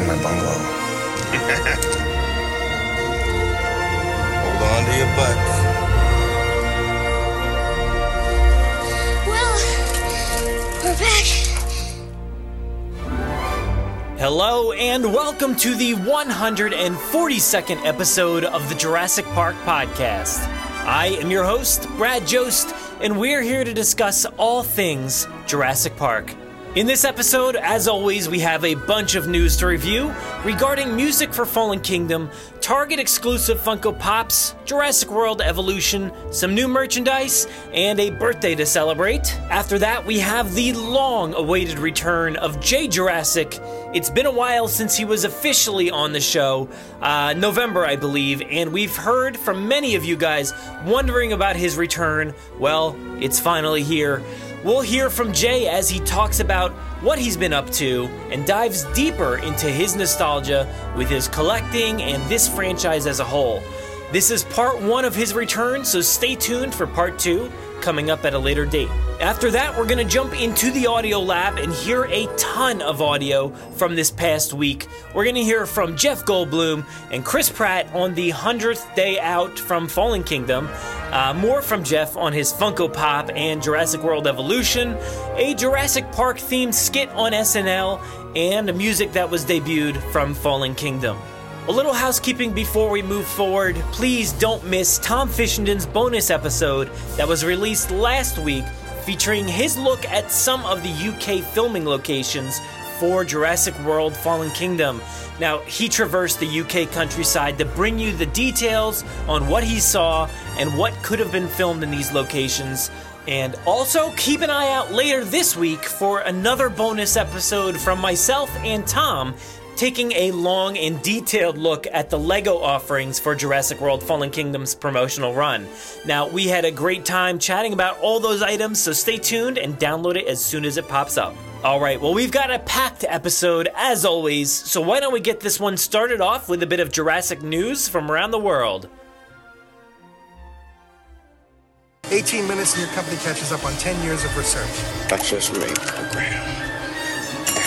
in my bungalow? Hold on to your butts. Well, we're back. Hello and welcome to the 142nd episode of the Jurassic Park podcast. I am your host, Brad Jost, and we're here to discuss all things Jurassic Park. In this episode, as always, we have a bunch of news to review regarding music for Fallen Kingdom, Target exclusive Funko Pops, Jurassic World Evolution, some new merchandise, and a birthday to celebrate. After that, we have the long awaited return of Jaye Jurassick. It's been a while since he was officially on the show, uh, November, I believe, and we've heard from many of you guys wondering about his return. Well, it's finally here. We'll hear from Jaye as he talks about what he's been up to and dives deeper into his nostalgia with his collecting and this franchise as a whole. This is part one of his return, so stay tuned for part two coming up at a later date. After that, we're going to jump into the audio lab and hear a ton of audio from this past week. We're going to hear from Jeff Goldblum and Chris Pratt on the 100th day out from Fallen Kingdom. Uh, more from Jeff on his Funko Pop and Jurassic World Evolution, a Jurassic Park themed skit on SNL, and music that was debuted from Fallen Kingdom. A little housekeeping before we move forward. Please don't miss Tom Fishenden's bonus episode that was released last week featuring his look at some of the UK filming locations for Jurassic World Fallen Kingdom. Now, he traversed the UK countryside to bring you the details on what he saw and what could have been filmed in these locations. And also, keep an eye out later this week for another bonus episode from myself and Tom taking a long and detailed look at the LEGO offerings for Jurassic World Fallen Kingdom's promotional run. Now, we had a great time chatting about all those items, so stay tuned and download it as soon as it pops up. All right, well, we've got a packed episode as always, so why don't we get this one started off with a bit of Jurassic news from around the world? 18 minutes and your company catches up on 10 years of research. Access rate program.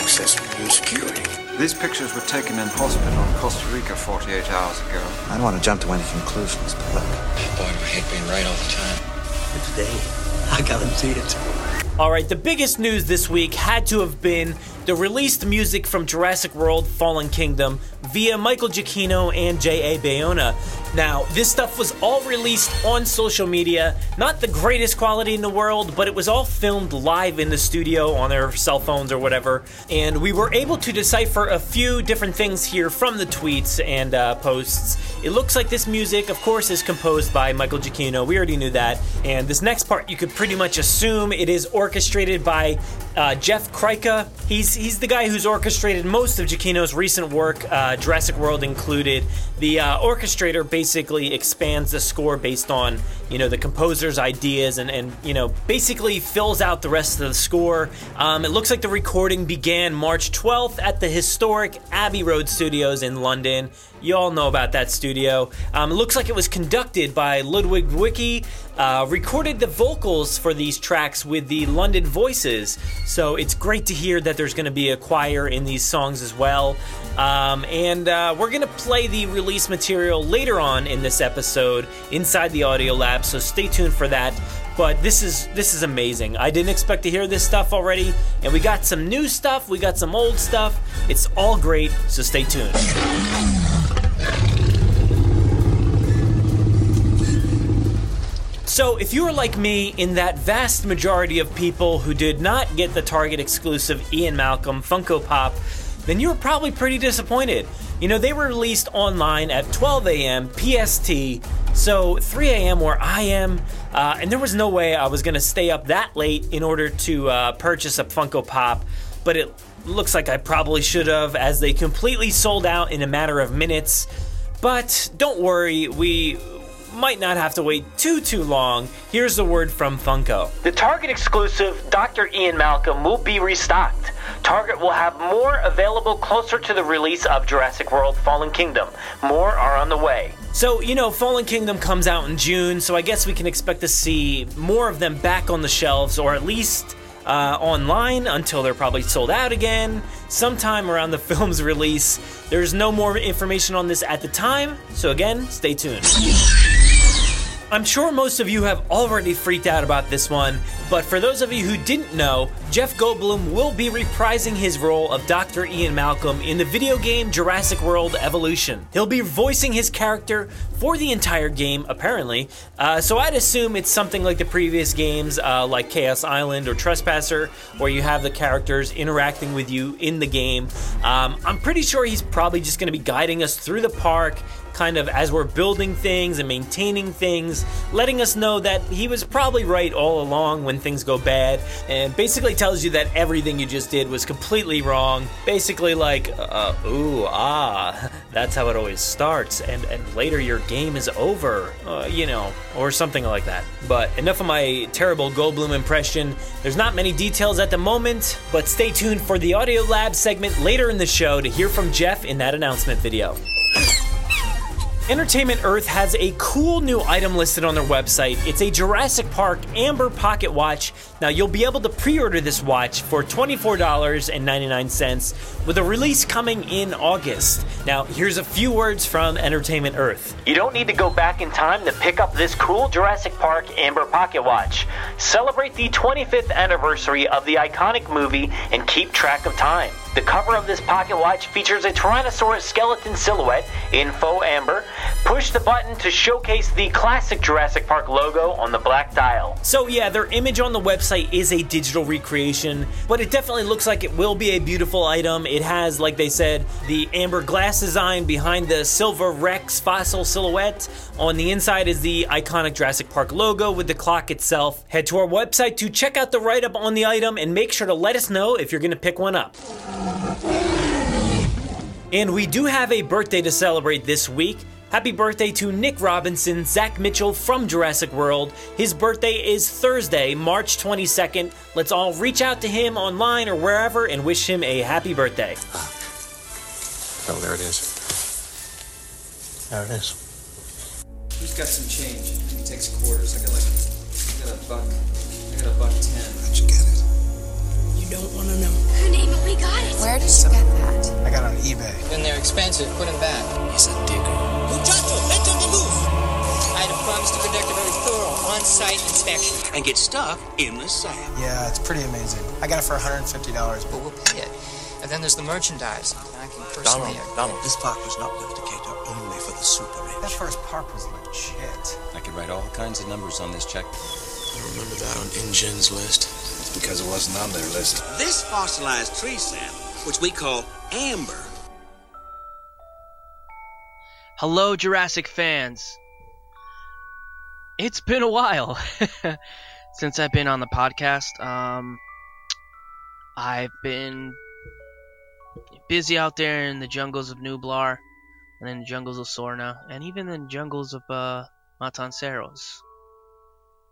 Access new security. These pictures were taken in hospital in Costa Rica 48 hours ago. I don't want to jump to any conclusions, but look. Boy, my head being right all the time. But today, I guarantee it. All right, the biggest news this week had to have been the released music from Jurassic World Fallen Kingdom via Michael Giacchino and J.A. Bayona. Now, this stuff was all released on social media. Not the greatest quality in the world, but it was all filmed live in the studio on their cell phones or whatever. And we were able to decipher a few different things here from the tweets and uh, posts. It looks like this music, of course, is composed by Michael Giacchino. We already knew that. And this next part, you could pretty much assume it is orchestrated by uh, Jeff Kryka. He's he's the guy who's orchestrated most of Giacchino's recent work, uh, Jurassic World included. The uh, orchestrator basically expands the score based on you know the composer's ideas and and you know basically fills out the rest of the score. Um, it looks like the recording began March 12th at the historic Abbey Road Studios in London. You all know about that studio. Um, it looks like it was conducted by Ludwig Wicki. Uh, recorded the vocals for these tracks with the London Voices. So it's great to hear that there's going to be a choir in these songs as well. Um, and uh, we're going to play the release material later on in this episode inside the audio lab. So stay tuned for that. But this is this is amazing. I didn't expect to hear this stuff already, and we got some new stuff. We got some old stuff. It's all great. So stay tuned. So, if you are like me in that vast majority of people who did not get the Target exclusive Ian Malcolm Funko Pop, then you were probably pretty disappointed. You know, they were released online at 12 a.m. PST, so 3 a.m. where I am, uh, and there was no way I was going to stay up that late in order to uh, purchase a Funko Pop. But it looks like I probably should have, as they completely sold out in a matter of minutes. But don't worry, we might not have to wait too too long. Here's the word from Funko. The Target exclusive Dr. Ian Malcolm will be restocked. Target will have more available closer to the release of Jurassic World Fallen Kingdom. More are on the way. So, you know, Fallen Kingdom comes out in June, so I guess we can expect to see more of them back on the shelves, or at least uh, online until they're probably sold out again sometime around the film's release. There's no more information on this at the time, so again, stay tuned. I'm sure most of you have already freaked out about this one, but for those of you who didn't know, Jeff Goldblum will be reprising his role of Dr. Ian Malcolm in the video game Jurassic World Evolution. He'll be voicing his character for the entire game, apparently, uh, so I'd assume it's something like the previous games, uh, like Chaos Island or Trespasser, where you have the characters interacting with you in the game. Um, I'm pretty sure he's probably just going to be guiding us through the park kind of as we're building things and maintaining things, letting us know that he was probably right all along when things go bad, and basically tells you that everything you just did was completely wrong. Basically, like, uh, ooh, ah, that's how it always starts, and, and later your game is over, uh, you know, or something like that. But enough of my terrible Goldblum impression. There's not many details at the moment, but stay tuned for the Audio Lab segment later in the show to hear from Jeff in that announcement video. Entertainment Earth has a cool new item listed on their website. It's a Jurassic Park Amber Pocket Watch. Now, you'll be able to pre order this watch for $24.99 with a release coming in August. Now, here's a few words from Entertainment Earth. You don't need to go back in time to pick up this cool Jurassic Park Amber Pocket Watch. Celebrate the 25th anniversary of the iconic movie and keep track of time. The cover of this pocket watch features a Tyrannosaurus skeleton silhouette in faux amber. Push the button to showcase the classic Jurassic Park logo on the black dial. So, yeah, their image on the website is a digital recreation, but it definitely looks like it will be a beautiful item. It has, like they said, the amber glass design behind the silver Rex fossil silhouette. On the inside is the iconic Jurassic Park logo with the clock itself. Head to our website to check out the write up on the item and make sure to let us know if you're going to pick one up. And we do have a birthday to celebrate this week. Happy birthday to Nick Robinson, Zach Mitchell from Jurassic World. His birthday is Thursday, March 22nd. Let's all reach out to him online or wherever and wish him a happy birthday. Oh, there it is. There it is. Who's got some change? He takes quarters. I got like, I got a buck. I got a buck ten. How'd you get it? You don't want to know. Who named it? We got it. Where did you get that? I got it on eBay. When they're expensive, put them back. He's a digger. Muchacho, vete on the move! I had a promise to conduct a very thorough on-site inspection. And get stuck in the sand. Yeah, it's pretty amazing. I got it for $150, But but we'll pay it. And then there's the merchandise. I can personally... Donald, Donald, this park was not built to cater only for the super rich. that first park was legit. I could write all kinds of numbers on this check. I remember that on InGen's list. It's because it wasn't on their list. This fossilized tree sap, which we call amber, Hello, Jurassic fans. It's been a while since I've been on the podcast. Um, I've been busy out there in the jungles of Nublar, and in the jungles of Sorna, and even in the jungles of uh, Matanceros.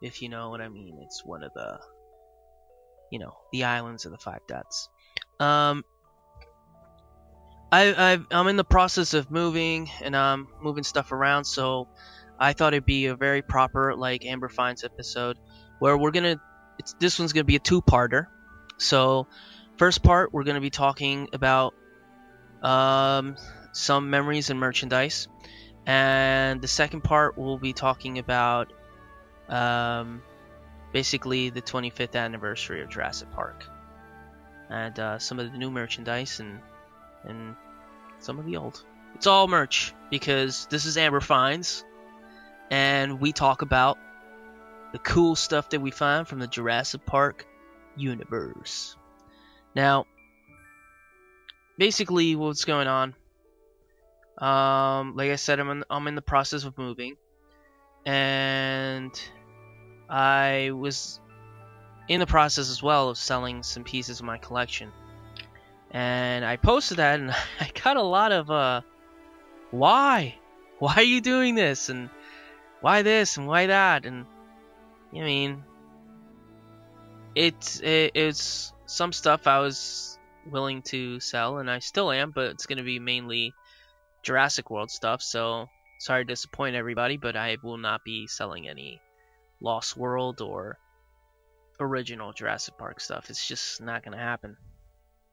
If you know what I mean, it's one of the, you know, the islands of the Five Deaths. Um, I, I I'm in the process of moving and I'm moving stuff around, so I thought it'd be a very proper like Amber Finds episode where we're gonna it's this one's gonna be a two-parter. So first part we're gonna be talking about um, some memories and merchandise, and the second part we'll be talking about um, basically the 25th anniversary of Jurassic Park and uh, some of the new merchandise and and some of the old. It's all merch because this is Amber Finds, and we talk about the cool stuff that we find from the Jurassic Park universe. Now, basically, what's going on? Um, like I said, I'm in, I'm in the process of moving, and I was in the process as well of selling some pieces of my collection. and I posted that, and I got a lot of uh, why, why are you doing this, and why this and why that, and I mean, it's it, it's some stuff I was willing to sell, and I still am, but it's gonna be mainly Jurassic World stuff. So sorry to disappoint everybody, but I will not be selling any Lost World or original Jurassic Park stuff. It's just not gonna happen.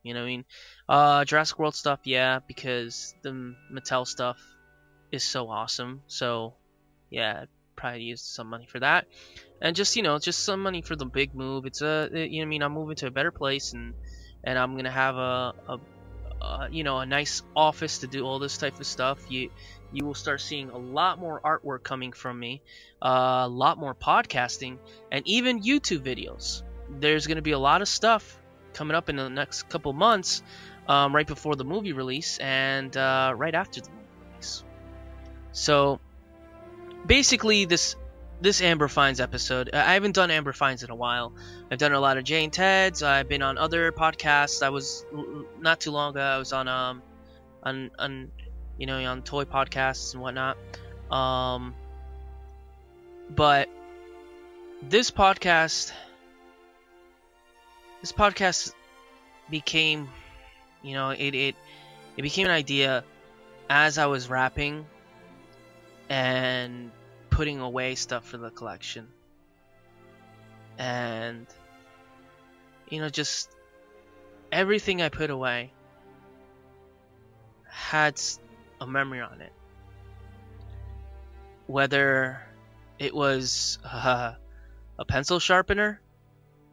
You know what I mean? Uh, Jurassic World stuff, yeah, because the Mattel stuff is so awesome. So, yeah, probably use some money for that, and just you know, just some money for the big move. It's a, you know, what I mean, I'm moving to a better place, and and I'm gonna have a, a, a you know, a nice office to do all this type of stuff. You you will start seeing a lot more artwork coming from me, uh, a lot more podcasting, and even YouTube videos. There's going to be a lot of stuff coming up in the next couple months, um, right before the movie release and uh, right after the movie release. So, basically, this this Amber Finds episode, I haven't done Amber Finds in a while. I've done a lot of Jane Ted's. I've been on other podcasts. I was not too long ago. I was on um on on you know, on toy podcasts and whatnot. Um, but this podcast, this podcast became, you know, it it it became an idea as I was wrapping and putting away stuff for the collection, and you know, just everything I put away had a memory on it. Whether it was uh, a pencil sharpener,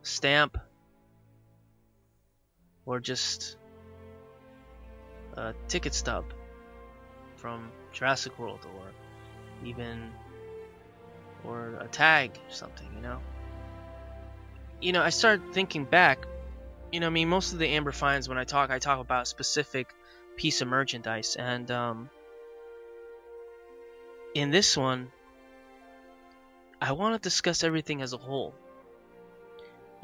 stamp, or just a ticket stub from Jurassic World, or even or a tag or something, you know. You know, I started thinking back. You know, I mean, most of the Amber finds when I talk, I talk about specific piece of merchandise. And um, in this one, I want to discuss everything as a whole.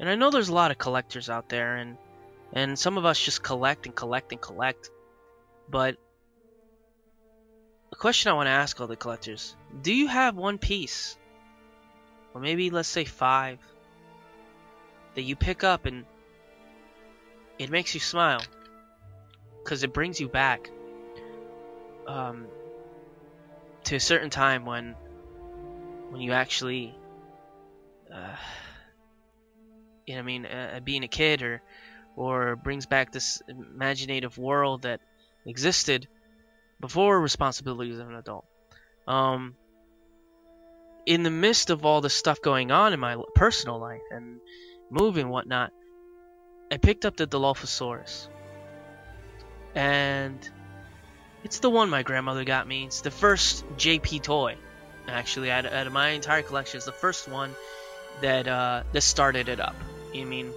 And I know there's a lot of collectors out there, and and some of us just collect and collect and collect. But the question I want to ask all the collectors: Do you have one piece, or maybe let's say five, that you pick up and it makes you smile? Because it brings you back um, to a certain time when when you actually uh, you know I mean uh, being a kid or or brings back this imaginative world that existed before responsibilities of an adult. Um, in the midst of all the stuff going on in my personal life and moving whatnot I picked up the Dilophosaurus and it's the one my grandmother got me. It's the first JP toy, actually, out of, out of my entire collection. It's the first one that uh, that started it up. You mean?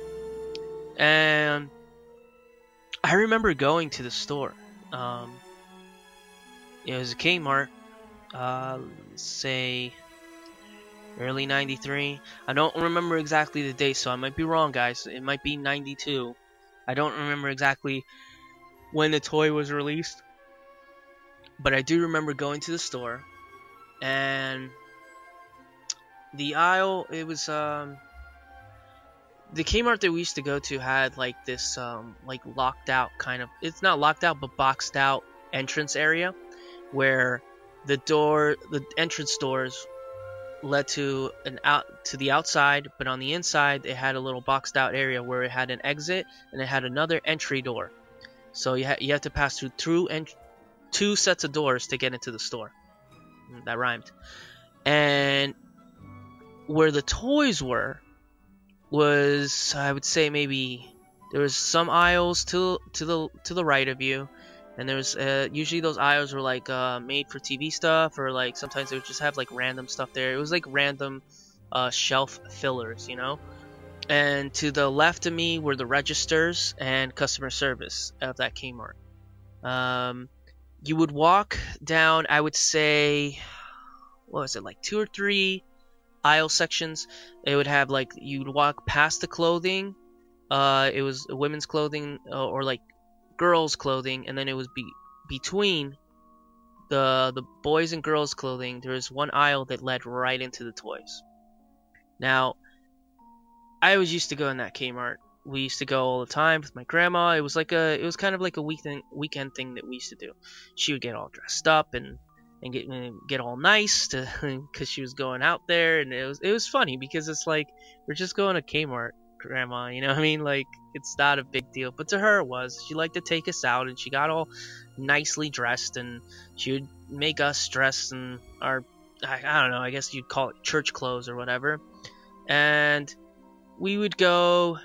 And I remember going to the store. Um, it was a Kmart, uh, say early 93. I don't remember exactly the date, so I might be wrong, guys. It might be 92. I don't remember exactly when the toy was released. But I do remember going to the store and the aisle it was um the Kmart that we used to go to had like this um like locked out kind of it's not locked out but boxed out entrance area where the door the entrance doors led to an out to the outside but on the inside it had a little boxed out area where it had an exit and it had another entry door so you, ha- you have to pass through through and two sets of doors to get into the store. Mm, that rhymed. And where the toys were was I would say maybe there was some aisles to to the to the right of you, and there was uh, usually those aisles were like uh, made for TV stuff or like sometimes they would just have like random stuff there. It was like random uh, shelf fillers, you know and to the left of me were the registers and customer service of that Kmart. Um, you would walk down, I would say, what was it, like two or three aisle sections. It would have like you'd walk past the clothing. Uh, it was women's clothing uh, or like girls' clothing, and then it was be between the the boys and girls' clothing. There was one aisle that led right into the toys. Now, I always used to go in that Kmart. We used to go all the time with my grandma. It was like a, it was kind of like a weekend weekend thing that we used to do. She would get all dressed up and and get get all nice to because she was going out there, and it was it was funny because it's like we're just going to Kmart, grandma. You know what I mean? Like it's not a big deal, but to her it was. She liked to take us out, and she got all nicely dressed, and she would make us dress in our I, I don't know. I guess you'd call it church clothes or whatever, and we would go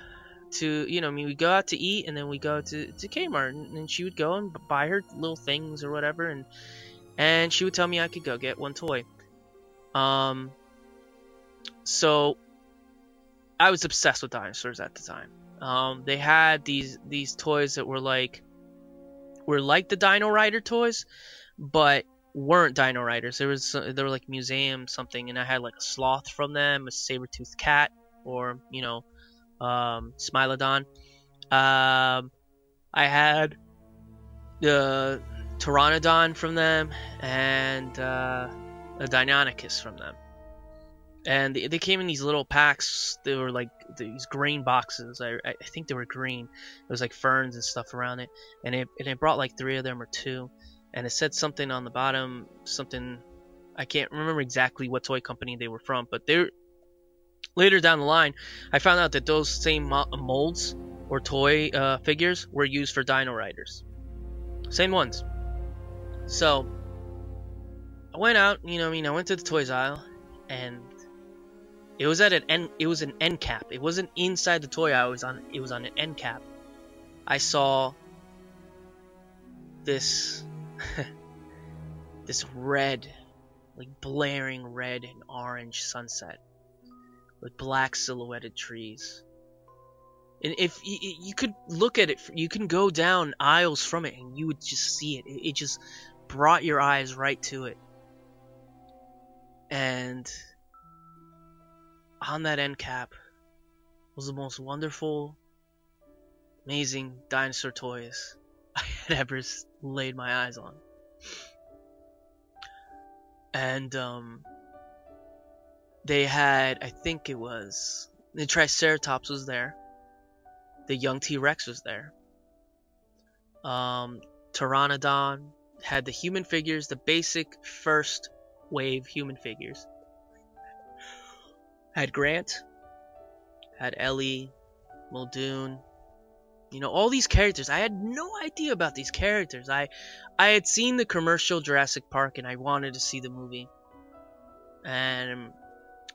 to you know I mean we go out to eat and then we go to to Kmart and, and she would go and buy her little things or whatever and and she would tell me I could go get one toy. Um, so I was obsessed with dinosaurs at the time. Um, they had these these toys that were like were like the Dino Rider toys, but weren't Dino Riders. There was they were like museum something, and I had like a sloth from them, a saber toothed cat, or you know, um, Smilodon. Um, I had the Pteranodon from them and uh, a Deinonychus from them. And they, they, came in these little packs. They were like these green boxes. I, I think they were green. It was like ferns and stuff around it. And it, and it brought like three of them or two. And it said something on the bottom, something I can't remember exactly what toy company they were from, but they're later down the line, I found out that those same molds or toy uh, figures were used for Dino Riders. Same ones. So I went out, you know, I mean, I went to the toys aisle, and it was at an end. It was an end cap. It wasn't inside the toy aisle. It was on. It was on an end cap. I saw this this red, like blaring red and orange sunset with black silhouetted trees. And if you, you could look at it, you can go down aisles from it, and you would just see it. It, it just brought your eyes right to it. And on that end cap was the most wonderful, amazing dinosaur toys I had ever laid my eyes on. And um, they had, I think it was, the Triceratops was there. The young T Rex was there. Um, Pteranodon, had the human figures, the basic first wave human figures. Had Grant, had Ellie, Muldoon, you know, all these characters. I had no idea about these characters. I I had seen the commercial Jurassic Park and I wanted to see the movie. And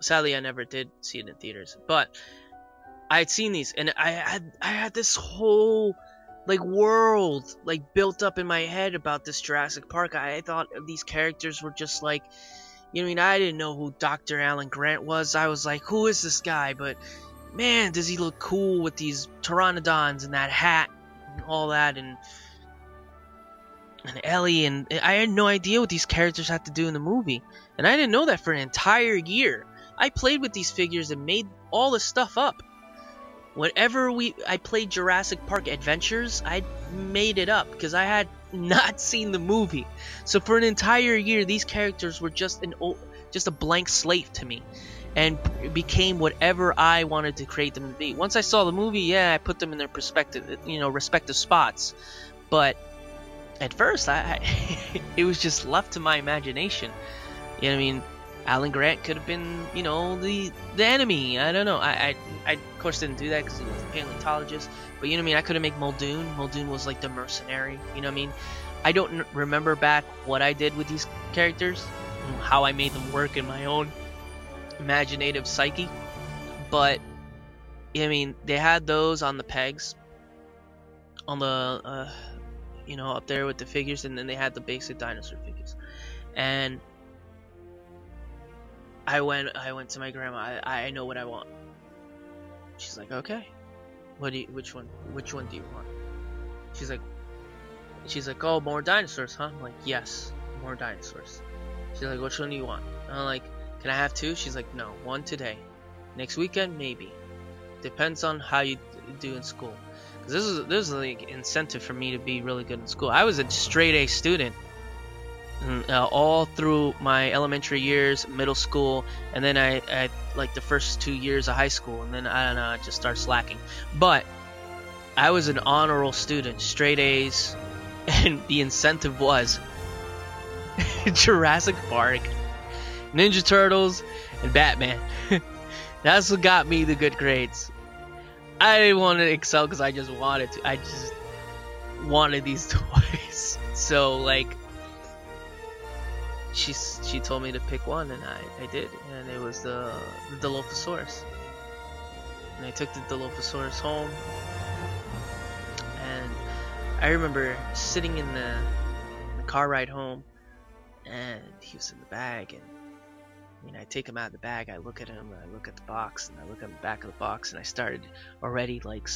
sadly I never did see it in theaters. But I had seen these and I had I had this whole like world like built up in my head about this Jurassic Park. I thought these characters were just like you know I mean I didn't know who Dr. Alan Grant was. I was like who is this guy? But man, does he look cool with these pteranodons and that hat and all that and and Ellie and I had no idea what these characters had to do in the movie. And I didn't know that for an entire year. I played with these figures and made all this stuff up. Whenever we I played Jurassic Park Adventures, I made it up because I had not seen the movie. So for an entire year, these characters were just an old, just a blank slate to me, and became whatever I wanted to create them to be. Once I saw the movie, yeah, I put them in their perspective, you know, respective spots. But at first, I, I it was just left to my imagination. You know what I mean? Alan Grant could have been, you know, the the enemy. I don't know. I I, I of course didn't do that because he was a paleontologist. But you know what I mean? I could have made Muldoon. Muldoon was like the mercenary. You know what I mean? I don't remember back what I did with these characters, how I made them work in my own imaginative psyche. But I mean, they had those on the pegs, on the, uh, you know, up there with the figures, and then they had the basic dinosaur figures, and I went I went to my grandma. I, I know what I want. She's like, okay. What do you, which one which one do you want? She's like she's like, oh more dinosaurs, huh? I'm like, yes, more dinosaurs. She's like, which one do you want? And I'm like, can I have two? She's like, no, one today. Next weekend, maybe. Depends on how you do in school. Cause this is this is like incentive for me to be really good in school. I was a straight A student uh, all through my elementary years, middle school, and then I, I like the first two years of high school, and then I don't know, I just started slacking. But I was an honor roll student, straight A's, and the incentive was Jurassic Park, Ninja Turtles, and Batman. That's what got me the good grades. I didn't want to excel because I just wanted to. I just wanted these toys. so like, she she told me to pick one, and I I did, and it was the the Dilophosaurus. And I took the Dilophosaurus home, and I remember sitting in the, the car ride home, and he was in the bag, and I mean, I take him out of the bag, I look at him, I look at the box, and I look at the back of the box, and I started already like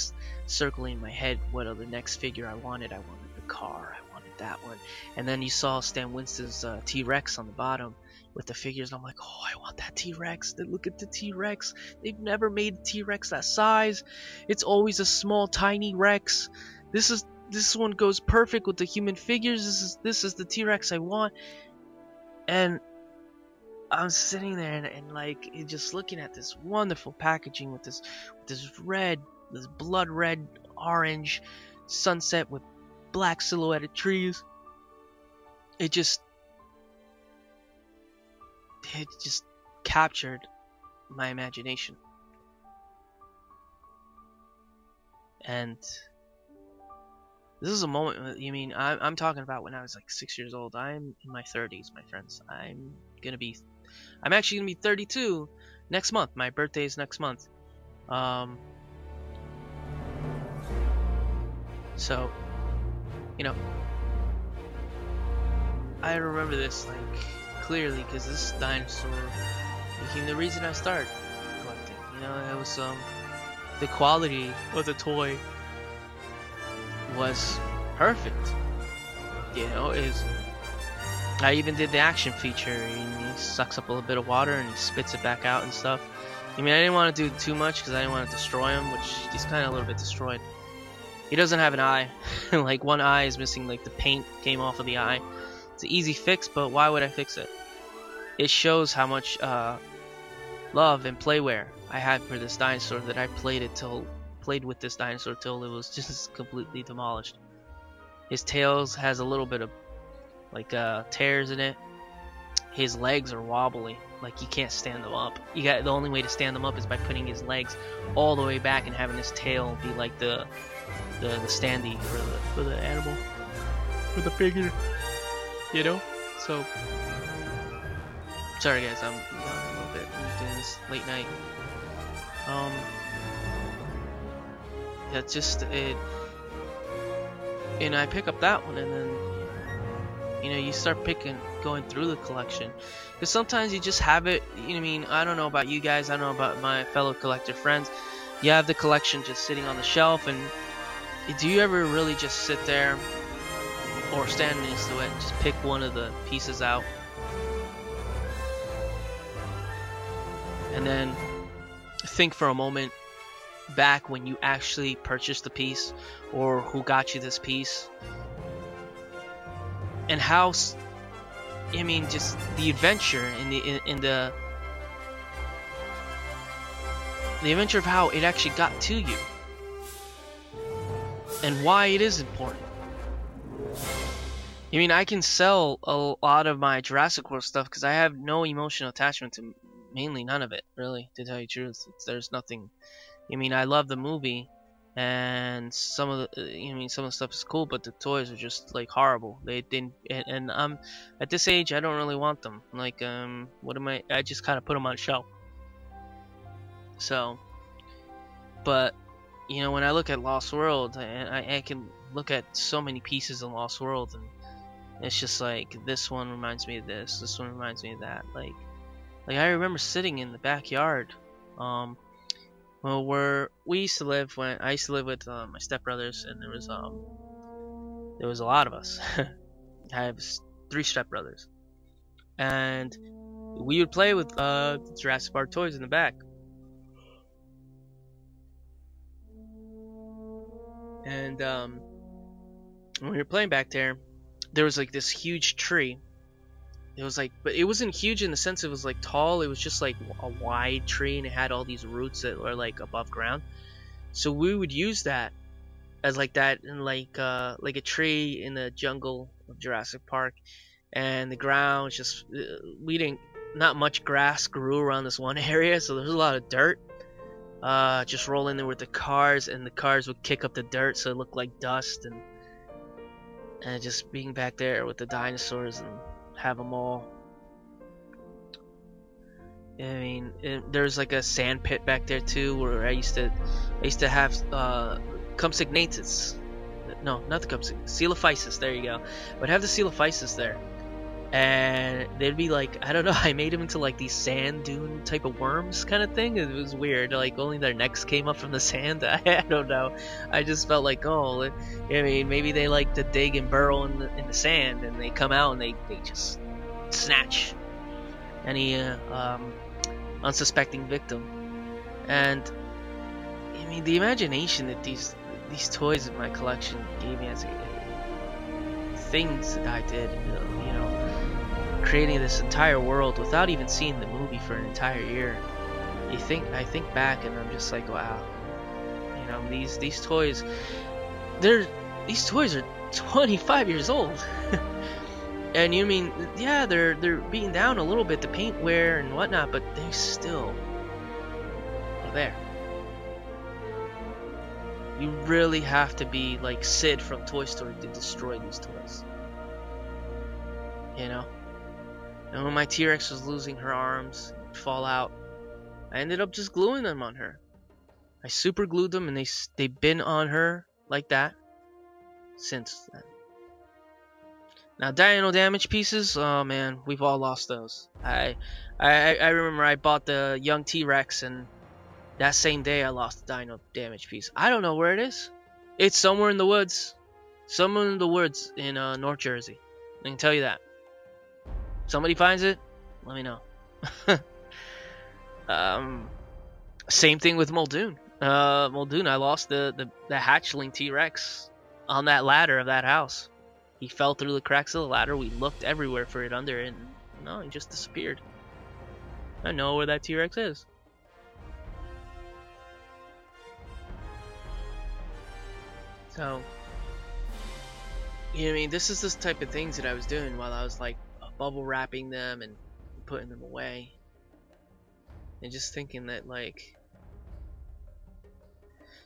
circling in my head what other next figure I wanted. I wanted the car, I that one, and then you saw Stan Winston's uh, T-Rex on the bottom with the figures. I'm like, oh, I want that T-Rex. Look at the T-Rex. They've never made a T-Rex that size. It's always a small, tiny Rex. This is this one goes perfect with the human figures. This is this is the T-Rex I want. And I'm sitting there and, and like just looking at this wonderful packaging with this with this red, this blood red orange sunset with black silhouetted trees. It just it just captured my imagination. And this is a moment. You mean I'm, I'm talking about when I was like six years old. I'm in my 30s, my friends. I'm gonna be I'm actually gonna be 32 next month. My birthday is next month. Um, so, you know, I remember this like clearly because this dinosaur became the reason I started collecting. You know, it was um the quality of the toy was perfect. You know, is I even did the action feature. And he sucks up a little bit of water and he spits it back out and stuff. I mean, I didn't want to do too much because I didn't want to destroy him, which he's kind of a little bit destroyed. He doesn't have an eye. like, one eye is missing, like, the paint came off of the eye. It's an easy fix, but why would I fix it? It shows how much uh, love and playware I had for this dinosaur that I played it till played with this dinosaur till it was just completely demolished. His tails has a little bit of like uh, tears in it. His legs are wobbly, like you can't stand them up. You got the only way to stand them up is by putting his legs all the way back and having his tail be like the the, the standee for the for the animal for the figure. You know, so sorry guys, I'm a little bit doing this late night. Um, yeah, just it, and I pick up that one and then you know you start picking going through the collection because sometimes you just have it you know I mean I don't know about you guys I don't know about my fellow collector friends you have the collection just sitting on the shelf and do you ever really just sit there or stand next to it and just pick one of the pieces out? And then think for a moment back when you actually purchased the piece or who got you this piece. And how I mean just the adventure in the in, in the the adventure of how it actually got to you and why it is important. I mean, I can sell a lot of my Jurassic World stuff because I have no emotional attachment to mainly none of it, really, to tell you the truth. It's, there's nothing. I mean, I love the movie, and some of the I mean some of the stuff is cool, but the toys are just like horrible. They didn't, and, and um, at this age, I don't really want them. Like um, what am I? I just kind of put them on a shelf. So, but you know, when I look at Lost World, I, I can look at so many pieces in Lost World, and it's just like this one reminds me of this, this one reminds me of that. Like, like I remember sitting in the backyard, um, well, where we used to live when I used to live with uh, my stepbrothers, and there was um there was a lot of us. I have three stepbrothers, and we would play with uh, Jurassic Park toys in the back. And um, when we were playing back there, there was like this huge tree. It was like, but it wasn't huge in the sense it was like tall. It was just like a wide tree, and it had all these roots that were like above ground. So we would use that as like that and like uh, like a tree in the jungle of Jurassic Park, and the ground was just uh, we didn't not much grass grew around this one area, so there's a lot of dirt. Uh, just rolling there with the cars, and the cars would kick up the dirt, so it looked like dust, and and just being back there with the dinosaurs and have them all. I mean, it, there's like a sand pit back there too, where I used to, I used to have uh, Compsognathus. No, not the Compsognathus. Coelophysis. There you go. But have the Coelophysis there, and they'd be like, I don't know. I made them into like these sand dune type of worms kind of thing. It was weird. Like only their necks came up from the sand. I, I don't know. I just felt like, oh, I mean, maybe they like to dig and burrow in the in the sand, and they come out and they they just snatch any uh, um, unsuspecting victim. And I mean, the imagination that these these toys in my collection gave me as a, things that I did, you know, creating this entire world without even seeing the movie for an entire year. You think I think back and I'm just like, wow, you know, these these toys, they're these toys are 25 years old. and you mean, yeah, they're they're beaten down a little bit, the paint wear and whatnot, but they still are there. You really have to be like Sid from Toy Story to destroy these toys. You know? And when my T-Rex was losing her arms, fall out, I ended up just gluing them on her. I super glued them and they they've been on her like that since then. Now dino damage pieces, oh man, we've all lost those. I I I remember I bought the young T-Rex and that same day, I lost the dino damage piece. I don't know where it is. It's somewhere in the woods. Somewhere in the woods in uh, North Jersey. I can tell you that. Somebody finds it, let me know. um, same thing with Muldoon. Uh, Muldoon, I lost the, the, the hatchling T-Rex on that ladder of that house. He fell through the cracks of the ladder. We looked everywhere for it under, and no, he just disappeared. I know where that T-Rex is. So, you know, I mean, this is this type of things that I was doing while I was like bubble wrapping them and putting them away, and just thinking that like,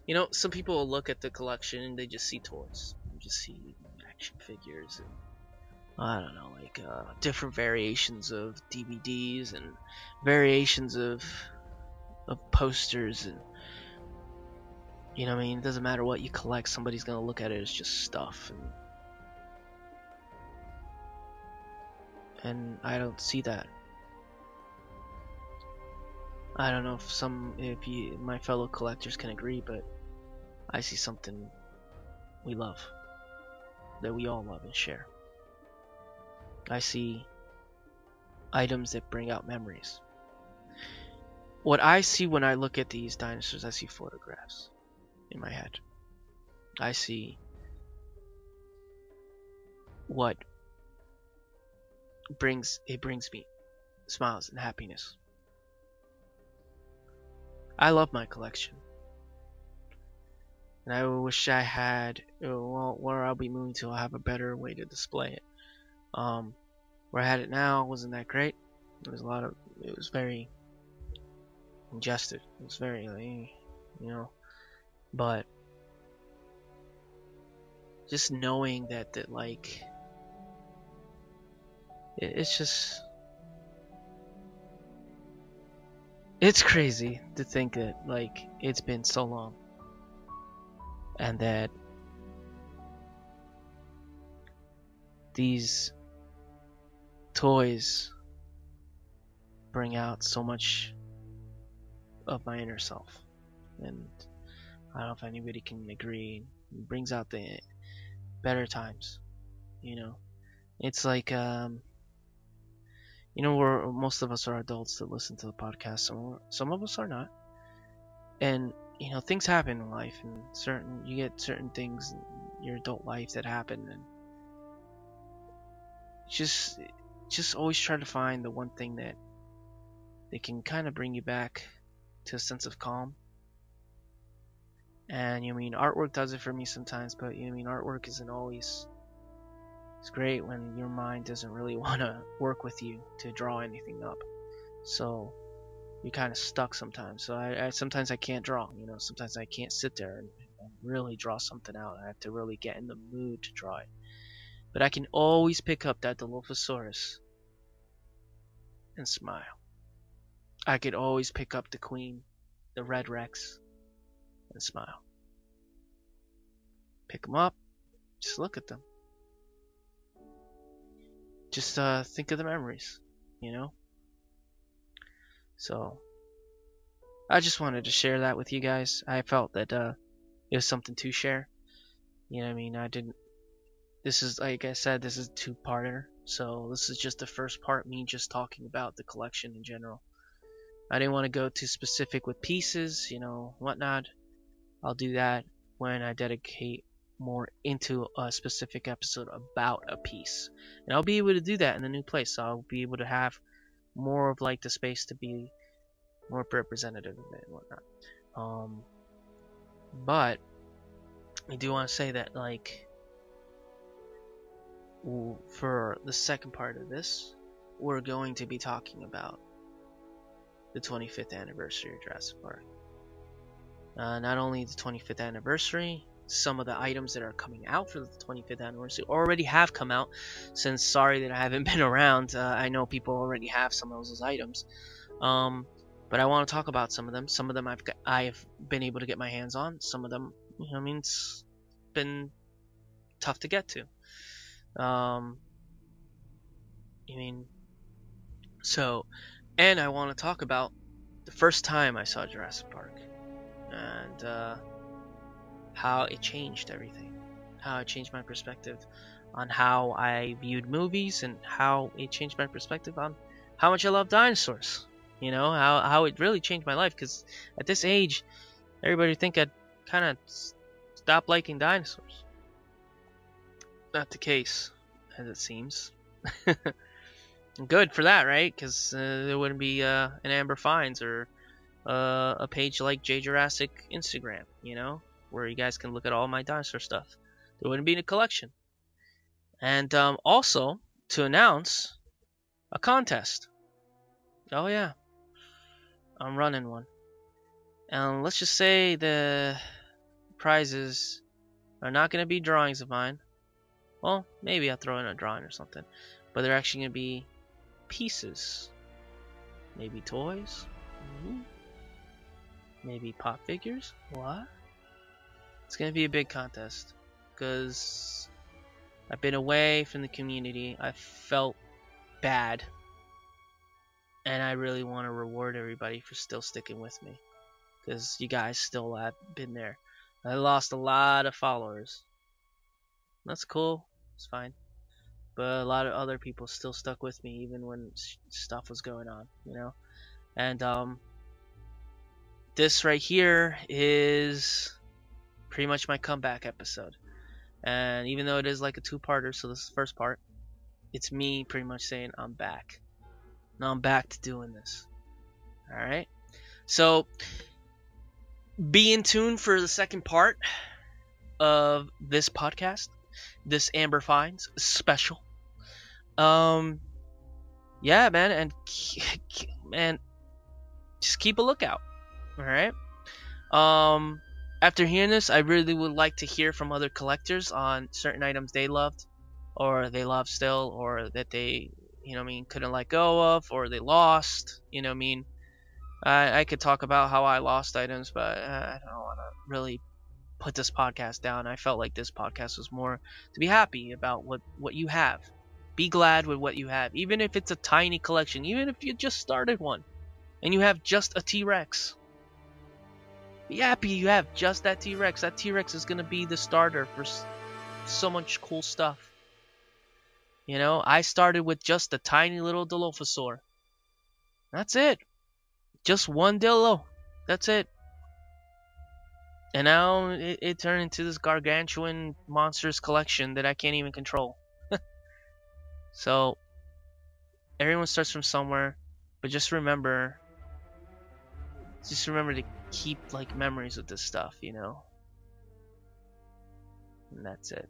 you know, some people will look at the collection and they just see toys, they just see action figures and I don't know, like uh, different variations of DVDs and variations of of posters and you know I mean? It doesn't matter what you collect, somebody's gonna look at it as just stuff. And, and I don't see that. I don't know if some, if you, my fellow collectors can agree, but I see something we love. That we all love and share. I see items that bring out memories. What I see when I look at these dinosaurs, I see photographs in my head. I see what brings it brings me smiles and happiness. I love my collection. And I wish I had well where I'll be moving to I'll have a better way to display it. Um where I had it now wasn't that great. There was a lot of it was very ingested. It was very like, you know but just knowing that that like it, it's just it's crazy to think that like it's been so long and that these toys bring out so much of my inner self and I don't know if anybody can agree. It brings out the better times. You know, it's like um, you know, we're most of us are adults that listen to the podcast. Some some of us are not, and you know things happen in life and certain you get certain things in your adult life that happen and just just always try to find the one thing that that can kind of bring you back to a sense of calm and you know, I mean artwork does it for me sometimes but you know, I mean artwork isn't always it's great when your mind doesn't really want to work with you to draw anything up so you're kind of stuck sometimes. So I, I, sometimes I can't draw. You know, sometimes I can't sit there and, and really draw something out. I have to really get in the mood to draw it. But I can always pick up that Dilophosaurus and smile. I could always pick up the Queen, the Red Rex, and smile. Pick them up, just look at them. Just uh, think of the memories, you know? So I just wanted to share that with you guys. I felt that uh, it was something to share. You know, I mean, I didn't. This is like I said, this is two-parter. So this is just the first part, me just talking about the collection in general. I didn't want to go too specific with pieces, you know, whatnot. I'll do that when I dedicate more into a specific episode about a piece. And I'll be able to do that in the new place. So I'll be able to have more of like the space to be more representative of it and whatnot. Um, but I do want to say that like for the second part of this, we're going to be talking about the 25th anniversary of Jurassic Park. Uh, not only the 25th anniversary, some of the items that are coming out for the 25th anniversary already have come out. Since sorry that I haven't been around, uh, I know people already have some of those items. Um, but I want to talk about some of them. Some of them I've got, I've been able to get my hands on. Some of them, you know, I mean, it's been tough to get to. Um, I mean, so, and I want to talk about the first time I saw Jurassic Park, and uh, how it changed everything, how it changed my perspective on how I viewed movies, and how it changed my perspective on how much I love dinosaurs. You know, how, how it really changed my life, because at this age, everybody think I'd kind of stop liking dinosaurs. Not the case, as it seems. Good for that, right? Because uh, there wouldn't be uh, an Amber Finds or uh, a page like Jaye Jurassick Instagram, you know? Where you guys can look at all my dinosaur stuff. There wouldn't be a collection. And um, also to announce a contest. Oh yeah, I'm running one. And let's just say the prizes are not going to be drawings of mine. Well, maybe I'll throw in a drawing or something. But they're actually going to be pieces. Maybe toys. Mm-hmm. Maybe pop figures. What? It's going to be a big contest because I've been away from the community. I felt bad. And I really want to reward everybody for still sticking with me because you guys still have been there. I lost a lot of followers. That's cool. It's fine. But a lot of other people still stuck with me even when stuff was going on, you know? And um this right here is pretty much my comeback episode. And even though it is like a two-parter, so this is the first part, it's me pretty much saying I'm back. Now I'm back to doing this. Alright? So, be in tune for the second part of this podcast. This Amber Finds special. Um, yeah, man, and man, just keep a lookout. All right. Um, after hearing this, I really would like to hear from other collectors on certain items they loved, or they love still, or that they, you know, I mean, couldn't let go of, or they lost. You know, I mean, I, I could talk about how I lost items, but uh, I don't want to really put this podcast down. I felt like this podcast was more to be happy about what what you have. Be glad with what you have, even if it's a tiny collection, even if you just started one, and you have just a T-Rex be happy you have just that T-Rex. That T-Rex is going to be the starter for so much cool stuff. You know, I started with just a tiny little Dilophosaur. That's it. Just one Dillo. That's it. And now it, it turned into this gargantuan monsters collection that I can't even control. so everyone starts from somewhere, but just remember just remember to keep like memories with this stuff, you know. And that's it.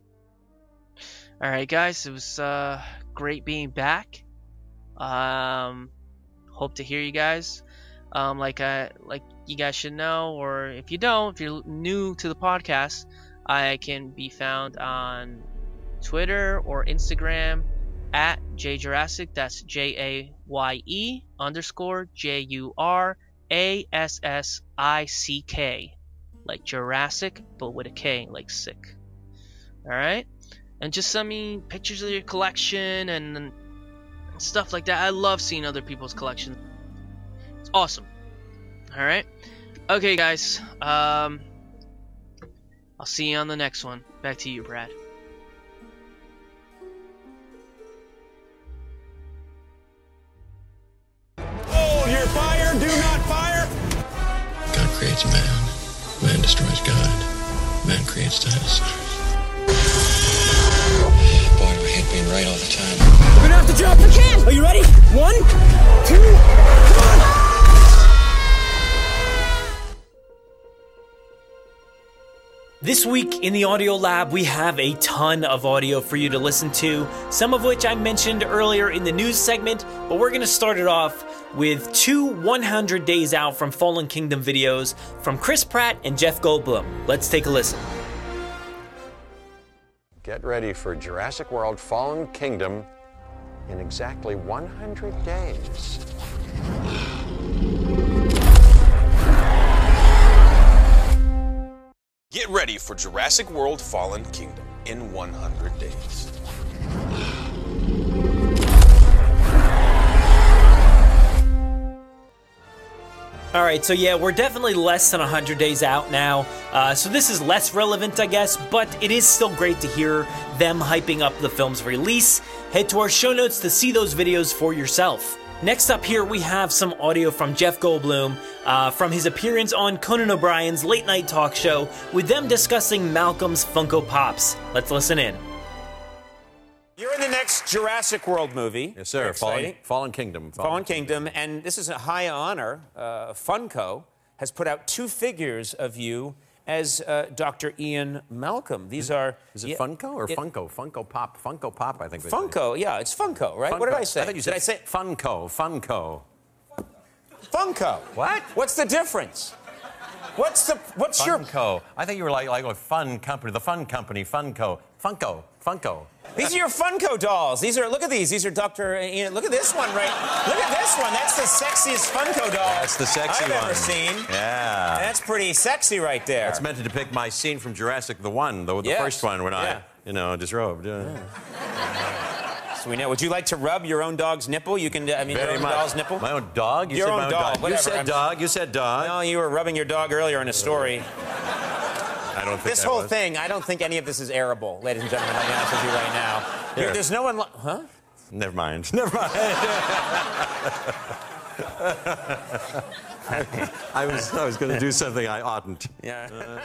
All right, guys, it was uh, great being back. Um, hope to hear you guys. Um, like I like you guys should know, or if you don't, if you're new to the podcast, I can be found on Twitter or Instagram at Jaye_Jurassick. That's J A Y E underscore J U R A S S I C K, like Jurassic, but with a K, like sick. All right, and just send me pictures of your collection and, stuff like that. I love seeing other people's collections. It's awesome. All right, okay, guys. Um, I'll see you on the next one. Back to you, Brad. Your fire, do not creates man, man destroys God, man creates dinosaurs. Boy, do I hate being right all the time. We're gonna have to drop the can. Are you ready? One, two, come on. This week in the Audio Lab, we have a ton of audio for you to listen to, some of which I mentioned earlier in the news segment, but we're going to start it off with two 100 Days Out from Fallen Kingdom videos from Chris Pratt and Jeff Goldblum. Let's take a listen. Get ready for Jurassic World Fallen Kingdom in exactly 100 days. Get ready for Jurassic World Fallen Kingdom in 100 days. All right, so yeah, we're definitely less than 100 days out now. Uh, so this is less relevant, I guess, but it is still great to hear them hyping up the film's release. Head to our show notes to see those videos for yourself. Next up here, we have some audio from Jeff Goldblum uh, from his appearance on Conan O'Brien's late night talk show, with them discussing Malcolm's Funko Pops. Let's listen in. You're in the next Jurassic World movie. Yes, sir. Fallen, Fallen Kingdom. Fallen, Kingdom, and this is a high honor. Uh, Funko has put out two figures of you as uh, Dr. Ian Malcolm. These are. Is it yeah, Funko or it- Funko? Funko Pop. Funko Pop, I think. Funko, yeah, it's Funko, right? What did I say? I thought you did said I say Funko. Funko. Funko? What? What's the difference? What's the what's your Funko. I think you were like like a fun company, the fun company, Funko. Funko. Funko. These are your Funko dolls. These are look at these. These are Dr. Ian. Uh, look at this one, right? Look at this one. That's the sexiest Funko doll That's the sexy I've one. ever seen. Yeah. That's pretty sexy right there. That's meant to depict my scene from Jurassic the One, the, the Yes. first one when Yeah. I, you know, disrobed. Yeah. So we know. Would you like to rub your own dog's nipple? You can. I mean, your Very own much. doll's nipple. My own dog? You your said own my own dog. dog. You said I'm- dog. You said dog. No, you were rubbing your dog earlier in a story. I don't think This that whole was. thing, I don't think any of this is airable, ladies and gentlemen. I'll be honest with you right now. There- Here. There's no one. Li- huh? Never mind. Never mind. I was I was going to do something I oughtn't. Yeah.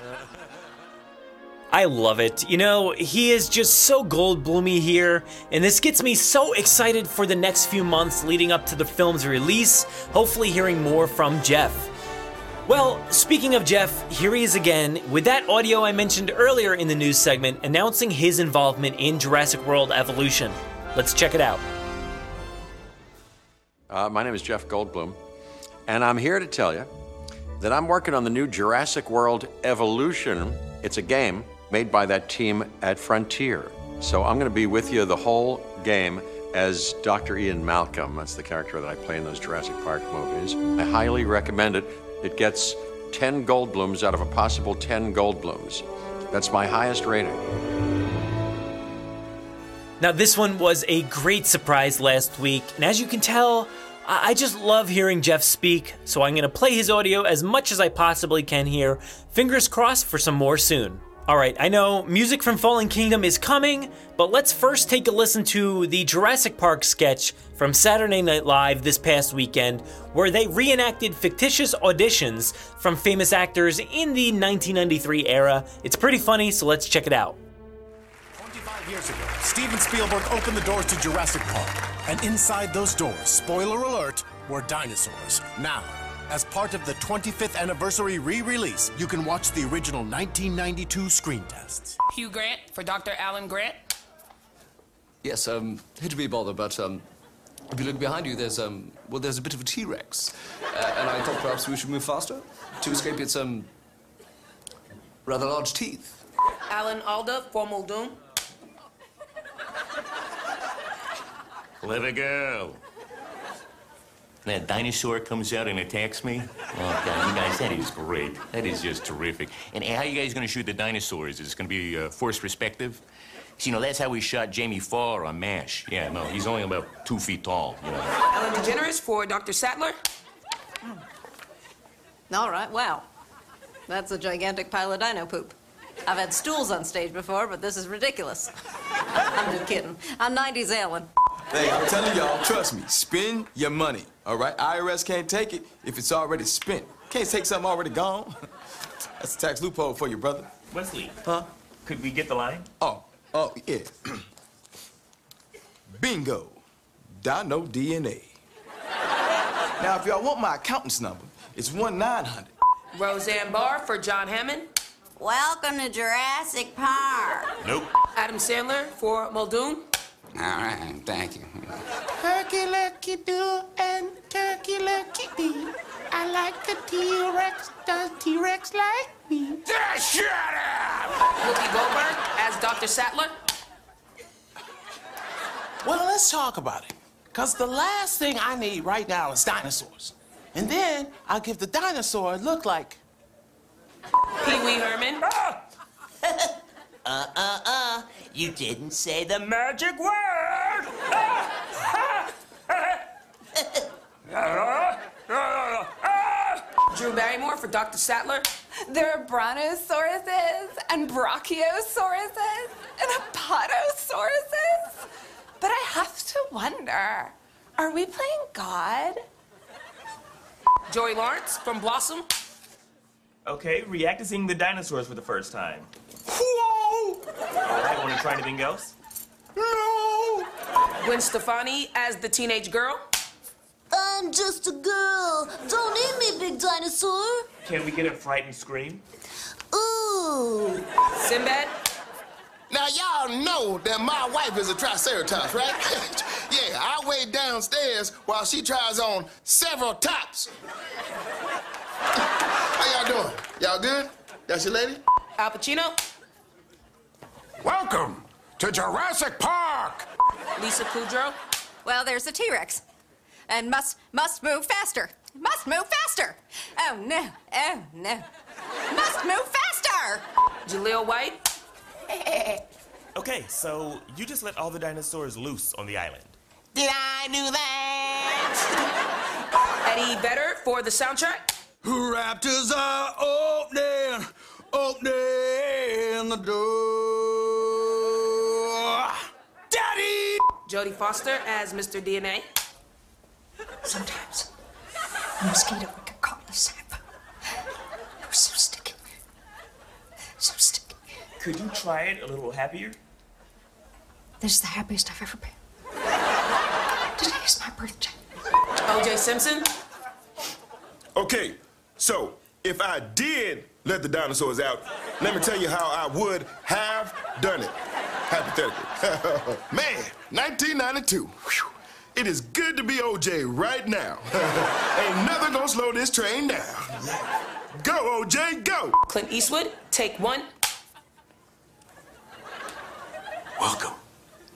I love it. You know, he is just so Goldbloomy here, and this gets me so excited for the next few months leading up to the film's release, hopefully hearing more from Jeff. Well, speaking of Jeff, here he is again with that audio I mentioned earlier in the news segment announcing his involvement in Jurassic World Evolution. Let's check it out. Uh, my name is Jeff Goldblum, and I'm here to tell you that I'm working on the new Jurassic World Evolution. It's a game made by that team at Frontier. So I'm going to be with you the whole game as Dr. Ian Malcolm. That's the character that I play in those Jurassic Park movies. I highly recommend it. It gets 10 Goldblums out of a possible 10 Goldblums. That's my highest rating. Now, this one was a great surprise last week, and as you can tell, I I just love hearing Jeff speak, so I'm going to play his audio as much as I possibly can here. Fingers crossed for some more soon. All right, I know music from Fallen Kingdom is coming, but let's first take a listen to the Jurassic Park sketch from Saturday Night Live this past weekend, where they reenacted fictitious auditions from famous actors in the 1993 era. It's pretty funny, so let's check it out. 25 years ago, Steven Spielberg opened the doors to Jurassic Park, and inside those doors, spoiler alert, were dinosaurs. Now, as part of the 25th anniversary re-release, you can watch the original 1992 screen tests. Hugh Grant for Dr. Alan Grant. Yes, um, hate to be bothered, but um, if you look behind you, there's um, well, there's a bit of a T-Rex, uh, and I thought perhaps we should move faster to escape its um, rather large teeth. Alan Alda for Muldoon. Let her go. That dinosaur comes out and attacks me. Oh, God, you guys, that is great. That is just terrific. And how are you guys going to shoot the dinosaurs? Is it going to be uh, force perspective? See, you know, that's how we shot Jamie Farr on MASH. Yeah, no, he's only about two feet tall, you know. Ellen DeGeneres for Dr. Sattler. All right, wow. That's a gigantic pile of dino poop. I've had stools on stage before, but this is ridiculous. I'm just kidding. I'm 90s Ellen. Hey, I'm telling y'all, trust me, spend your money, all right? IRS can't take it if it's already spent. Can't take something already gone. That's a tax loophole for you, brother. Wesley. Huh? Could we get the line? Oh, oh, yeah. Bingo. Dino DNA. Now, if y'all want my accountant's number, it's 1-900. Roseanne Barr for John Hammond. Welcome to Jurassic Park. Nope. Adam Sandler for Muldoon. All right, thank you. Turkey lucky do and turkey lucky do. I like the T-Rex. Does T-Rex like me? shut up! Whoopi Goldberg as Dr. Sattler. Well, let's talk about it. Because the last thing I need right now is dinosaurs. And then I'll give the dinosaur a look like. Pee Wee Herman. Uh, uh, uh. You didn't say the magic word. Drew Barrymore for Dr. Sattler. There are brontosauruses and brachiosauruses and apatosauruses. But I have to wonder, are we playing God? Joey Lawrence from Blossom. Okay, react to seeing the dinosaurs for the first time. Whoa! All right, want to try anything else? No! Gwen Stefani as the teenage girl. I'm just a girl. Don't eat me, big dinosaur. Can we get a frightened scream? Ooh. Sinbad. Now, y'all know that my wife is a triceratops, right? yeah, I wait downstairs while she tries on several tops. How y'all doing? Y'all good? That's your lady? Al Pacino. Welcome to Jurassic Park. Lisa Kudrow. Well, there's the T-Rex. And must must move faster. Must move faster. Oh no. Oh no. Must move faster. Jaleel White. Okay, so you just let all the dinosaurs loose on the island. Did I do that? Eddie Vedder for the soundtrack. Raptors are opening, opening the door. Jodie Foster as Mr. DNA. Sometimes a mosquito would get caught in the sap. It was so sticky. So sticky. Could you try it a little happier? This is the happiest I've ever been. Today is my birthday. OJ Simpson. Okay, so if I did let the dinosaurs out, let me tell you how I would have done it. Hypothetically. Man, 1992. Whew. It is good to be OJ right now. Ain't nothing gonna slow this train down. Go, OJ, go! Clint Eastwood, take one. Welcome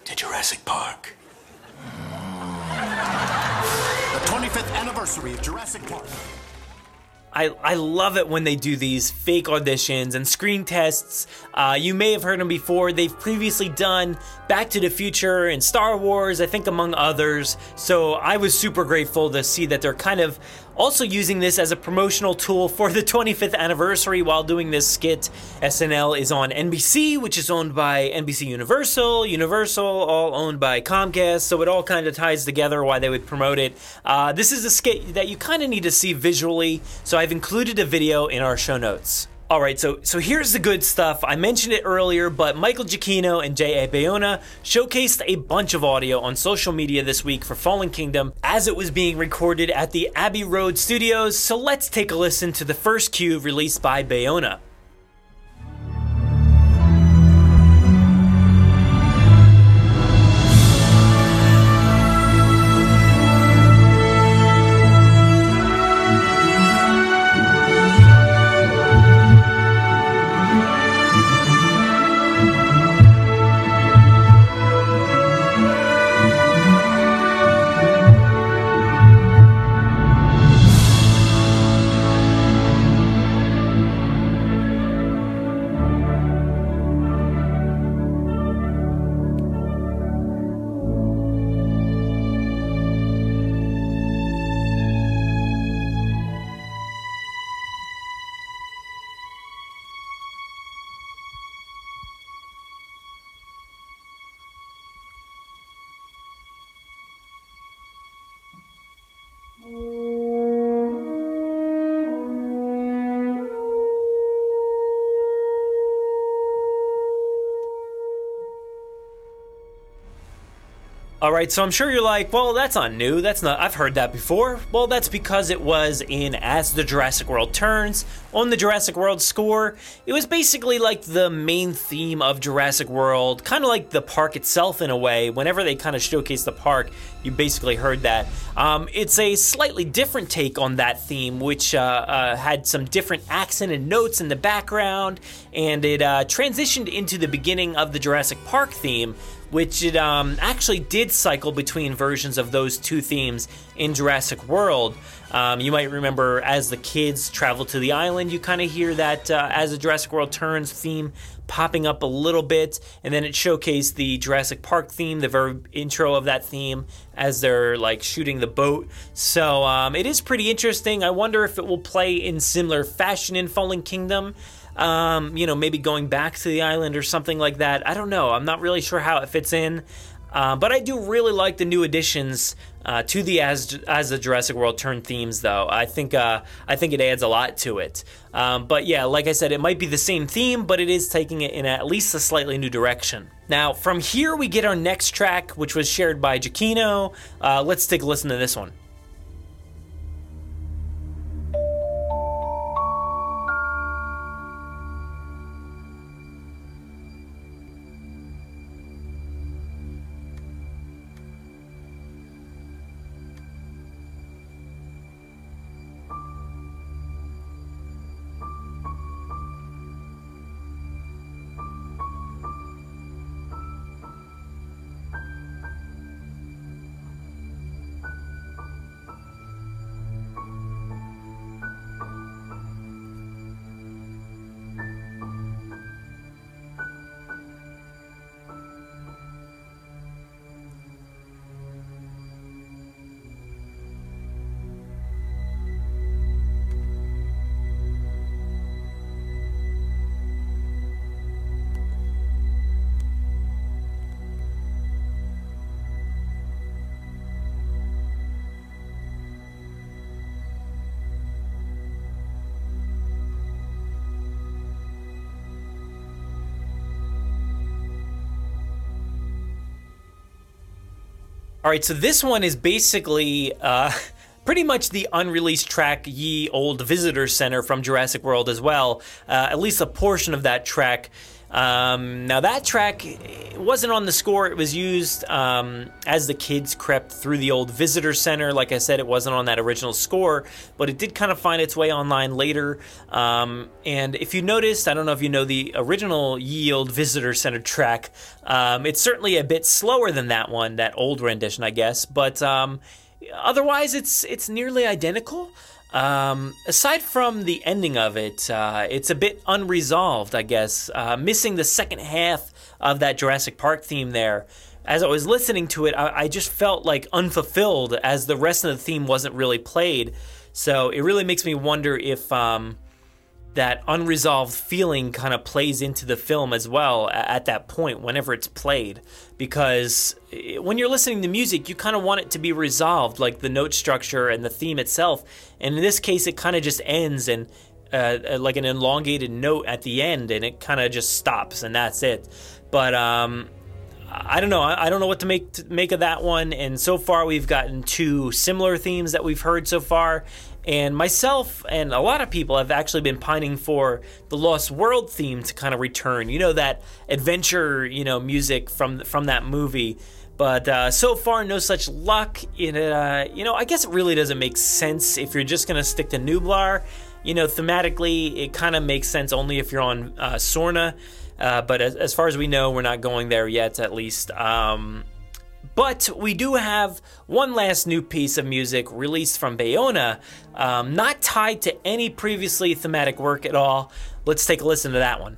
to Jurassic Park. The 25th anniversary of Jurassic Park. I, I love it when they do these fake auditions and screen tests. Uh, you may have heard them before. They've previously done Back to the Future and Star Wars, I think, among others. So I was super grateful to see that they're kind of also using this as a promotional tool for the 25th anniversary while doing this skit. SNL is on NBC, which is owned by NBC Universal, Universal, all owned by Comcast, so it all kind of ties together why they would promote it. Uh, this is a skit that you kind of need to see visually, so I've included a video in our show notes. All right, so so here's the good stuff. I mentioned it earlier, but Michael Giacchino and J.A. Bayona showcased a bunch of audio on social media this week for Fallen Kingdom as it was being recorded at the Abbey Road Studios. So let's take a listen to the first cue released by Bayona. All right, so I'm sure you're like, well, that's not new. That's not, I've heard that before. Well, that's because it was in As the Jurassic World Turns on the Jurassic World score. It was basically like the main theme of Jurassic World, kind of like the park itself in a way. Whenever they kind of showcase the park, you basically heard that. Um, it's a slightly different take on that theme, which uh, uh, had some different accent and notes in the background, and it uh, transitioned into the beginning of the Jurassic Park theme which it um, actually did cycle between versions of those two themes in Jurassic World. Um, you might remember as the kids travel to the island, you kind of hear that uh, as the Jurassic World turns theme popping up a little bit, and then it showcased the Jurassic Park theme, the very intro of that theme, as they're like shooting the boat. So um, it is pretty interesting. I wonder if it will play in similar fashion in Fallen Kingdom um, you know, maybe going back to the island or something like that. I don't know. I'm not really sure how it fits in. Uh, but I do really like the new additions uh, to the as as the Jurassic World turn themes, though. I think uh, I think it adds a lot to it. Um, but yeah, like I said, it might be the same theme, but it is taking it in at least a slightly new direction. Now, from here we get our next track, which was shared by Giacchino. Uh, let's take a listen to this one. All right, so this one is basically uh, pretty much the unreleased track Ye Old Visitor Center from Jurassic World as well. Uh, at least a portion of that track um, now that track wasn't on the score. It was used um, as the kids crept through the old visitor center. Like I said, it wasn't on that original score, but it did kind of find its way online later. Um, and if you noticed, I don't know if you know the original Ye Old Visitor Center track. Um, it's certainly a bit slower than that one, that old rendition, I guess. But um, otherwise, it's it's nearly identical. Um, aside from the ending of it, uh, it's a bit unresolved, I guess. Uh, missing the second half of that Jurassic Park theme there. As I was listening to it, I, I, just felt like unfulfilled as the rest of the theme wasn't really played. So it really makes me wonder if um, that unresolved feeling kind of plays into the film as well at that point whenever it's played because eh, when you're listening to music you kind of want it to be resolved like the note structure and the theme itself and in this case it kind of just ends and uh, uh, like an elongated note at the end and it kind of just stops and that's it but um I don't know. I don't know what to make to make of that one. And so far, we've gotten two similar themes that we've heard so far. And myself and a lot of people have actually been pining for the Lost World theme to kind of return. You know that adventure, you know, music from from that movie. But uh, so far, no such luck. It, uh, you know, I guess it really doesn't make sense if you're just gonna stick to Nublar. You know, thematically, it kind of makes sense only if you're on uh, Sorna. Uh, but as, as far as we know, we're not going there yet, at least. Um, but we do have one last new piece of music released from Bayona, um, not tied to any previously thematic work at all. Let's take a listen to that one.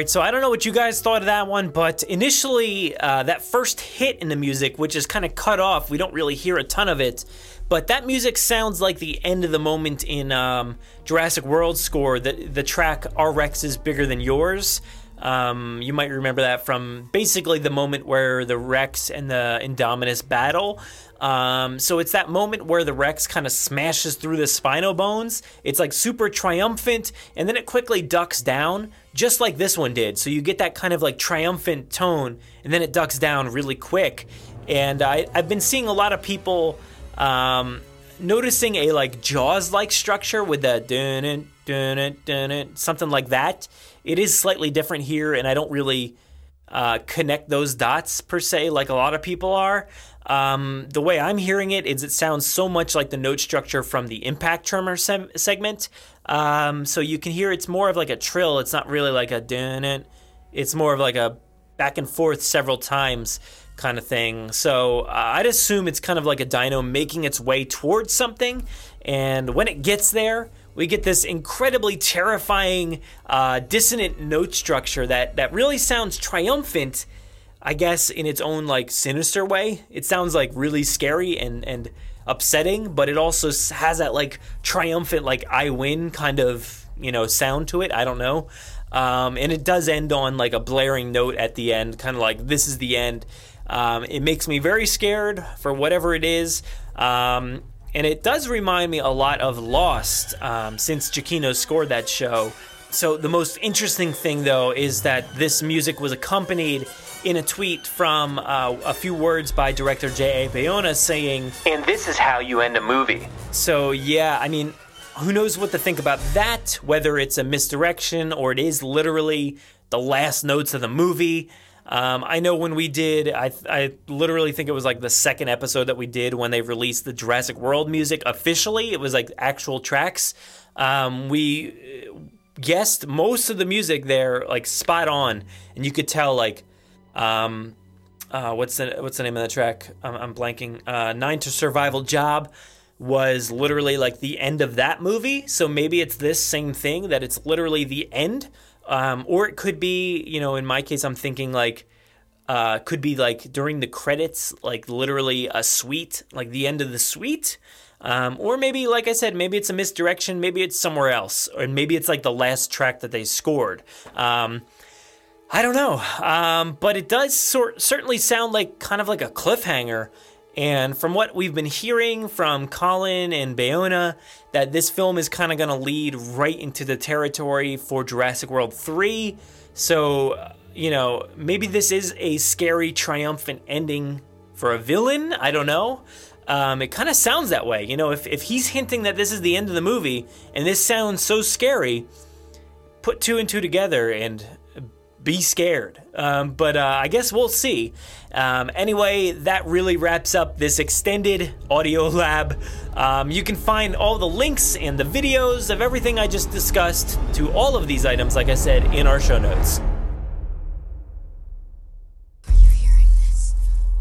Right, so I don't know what you guys thought of that one, but initially, uh, that first hit in the music, which is kind of cut off, we don't really hear a ton of it, but that music sounds like the end of the moment in um, Jurassic World score, the, the track Our Rex is Bigger Than Yours. Um, you might remember that from basically the moment where the Rex and the Indominus battle. Um, so it's that moment where the Rex kind of smashes through the spinal bones. It's like super triumphant, and then it quickly ducks down, just like this one did. So you get that kind of like triumphant tone, and then it ducks down really quick. And I, I've been seeing a lot of people um, noticing a like Jaws like structure with the dun dun dun something like that. It is slightly different here, and I don't really uh, connect those dots per se like a lot of people are. Um, the way I'm hearing it is it sounds so much like the note structure from the impact tremor se- segment. Um, so you can hear it's more of like a trill. It's not really like a dun. It's more of like a back and forth several times kind of thing. So uh, I'd assume it's kind of like a dino making its way towards something. And when it gets there, we get this incredibly terrifying, uh, dissonant note structure that, that really sounds triumphant, I guess, in its own like sinister way. It sounds like really scary and, and upsetting, but it also has that like triumphant, like I win kind of, you know, sound to it. I don't know. Um, and it does end on like a blaring note at the end, kind of like this is the end. Um, it makes me very scared for whatever it is. Um, and it does remind me a lot of Lost um, since Giacchino scored that show. So the most interesting thing, though, is that this music was accompanied in a tweet from uh, a few words by director J.A. Bayona saying, "And this is how you end a movie." So yeah, I mean, who knows what to think about that? Whether it's a misdirection or it is literally the last notes of the movie. Um, I know when we did, I, I literally think it was like the second episode that we did when they released the Jurassic World music officially. It was like actual tracks. Um, we uh, guessed most of the music there, like spot on, and you could tell like, um, uh, what's the what's the name of the track? I'm, I'm blanking. Uh, Nine to Survival Job was literally like the end of that movie. So maybe it's this same thing that it's literally the end. Um, or it could be, you know, in my case, I'm thinking like, uh, could be like during the credits, like literally a suite, like the end of the suite. Um, or maybe, like I said, maybe it's a misdirection. Maybe it's somewhere else. Or maybe it's like the last track that they scored. Um, I don't know. Um, but it does sort certainly sound like kind of like a cliffhanger. And from what we've been hearing from Colin and Bayona, that this film is kind of going to lead right into the territory for Jurassic World 3. So, you know, maybe this is a scary, triumphant ending for a villain. I don't know. Um, it kind of sounds that way. You know, if, if he's hinting that this is the end of the movie and this sounds so scary, put two and two together and be scared. Um, but uh, I guess we'll see. Um, anyway, that really wraps up this extended audio lab. Um, you can find all the links and the videos of everything I just discussed to all of these items, like I said, in our show notes.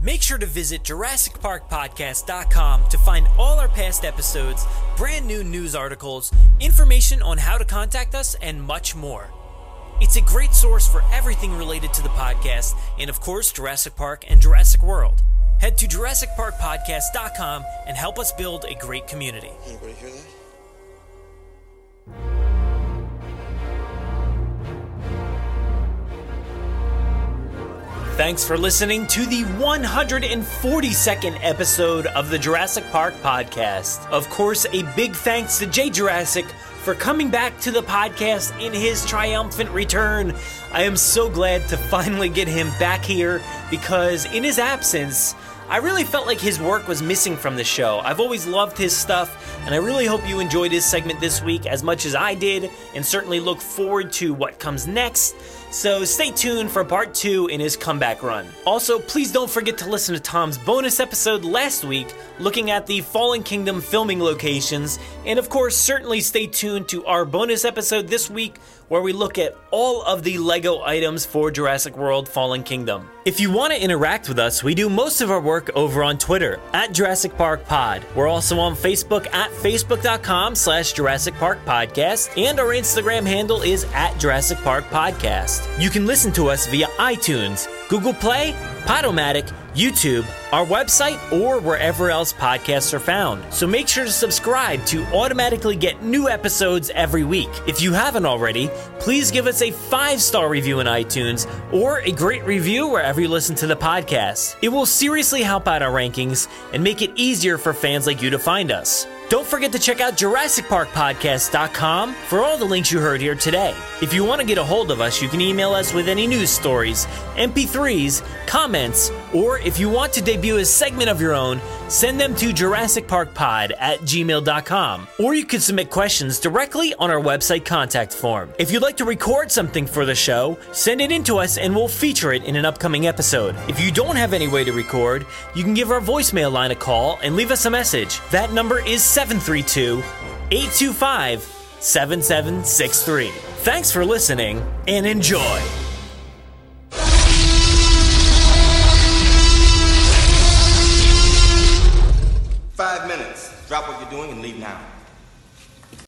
Make sure to visit JurassicParkPodcast.com to find all our past episodes, brand new news articles, information on how to contact us, and much more. It's a great source for everything related to the podcast, and of course, Jurassic Park and Jurassic World. Head to JurassicParkPodcast.com and help us build a great community. Anybody hear that? Thanks for listening to the 142nd episode of the Jurassic Park podcast. Of course, a big thanks to Jaye Jurassick for coming back to the podcast in his triumphant return. I am so glad to finally get him back here because in his absence, I really felt like his work was missing from the show. I've always loved his stuff, and I really hope you enjoyed his segment this week as much as I did, and certainly look forward to what comes next. So stay tuned for part two in his comeback run. Also, please don't forget to listen to Tom's bonus episode last week looking at the Fallen Kingdom filming locations, and of course, certainly stay tuned to our bonus episode this week where we look at all of the LEGO items for Jurassic World Fallen Kingdom. If you want to interact with us, we do most of our work over on Twitter at Jurassic Park Pod. We're also on Facebook at facebook.com slash Jurassic Park Podcast, and our Instagram handle is at Jurassic Park Podcast. You can listen to us via iTunes, Google Play, Podomatic, YouTube, our website, or wherever else podcasts are found. So make sure to subscribe to automatically get new episodes every week. If you haven't already, please give us a five star review in iTunes or a great review wherever you listen to the podcast. It will seriously help out our rankings and make it easier for fans like you to find us. Don't forget to check out JurassicParkPodcast.com for all the links you heard here today. If you want to get a hold of us, you can email us with any news stories, MP3s, comments, or if you want to debut a segment of your own, send them to JurassicParkPod at gmail.com. Or you can submit questions directly on our website contact form. If you'd like to record something for the show, send it in to us and we'll feature it in an upcoming episode. If you don't have any way to record, you can give our voicemail line a call and leave us a message. That number is 732 825 7763. Thanks for listening and enjoy. Five minutes. Drop what you're doing and leave now.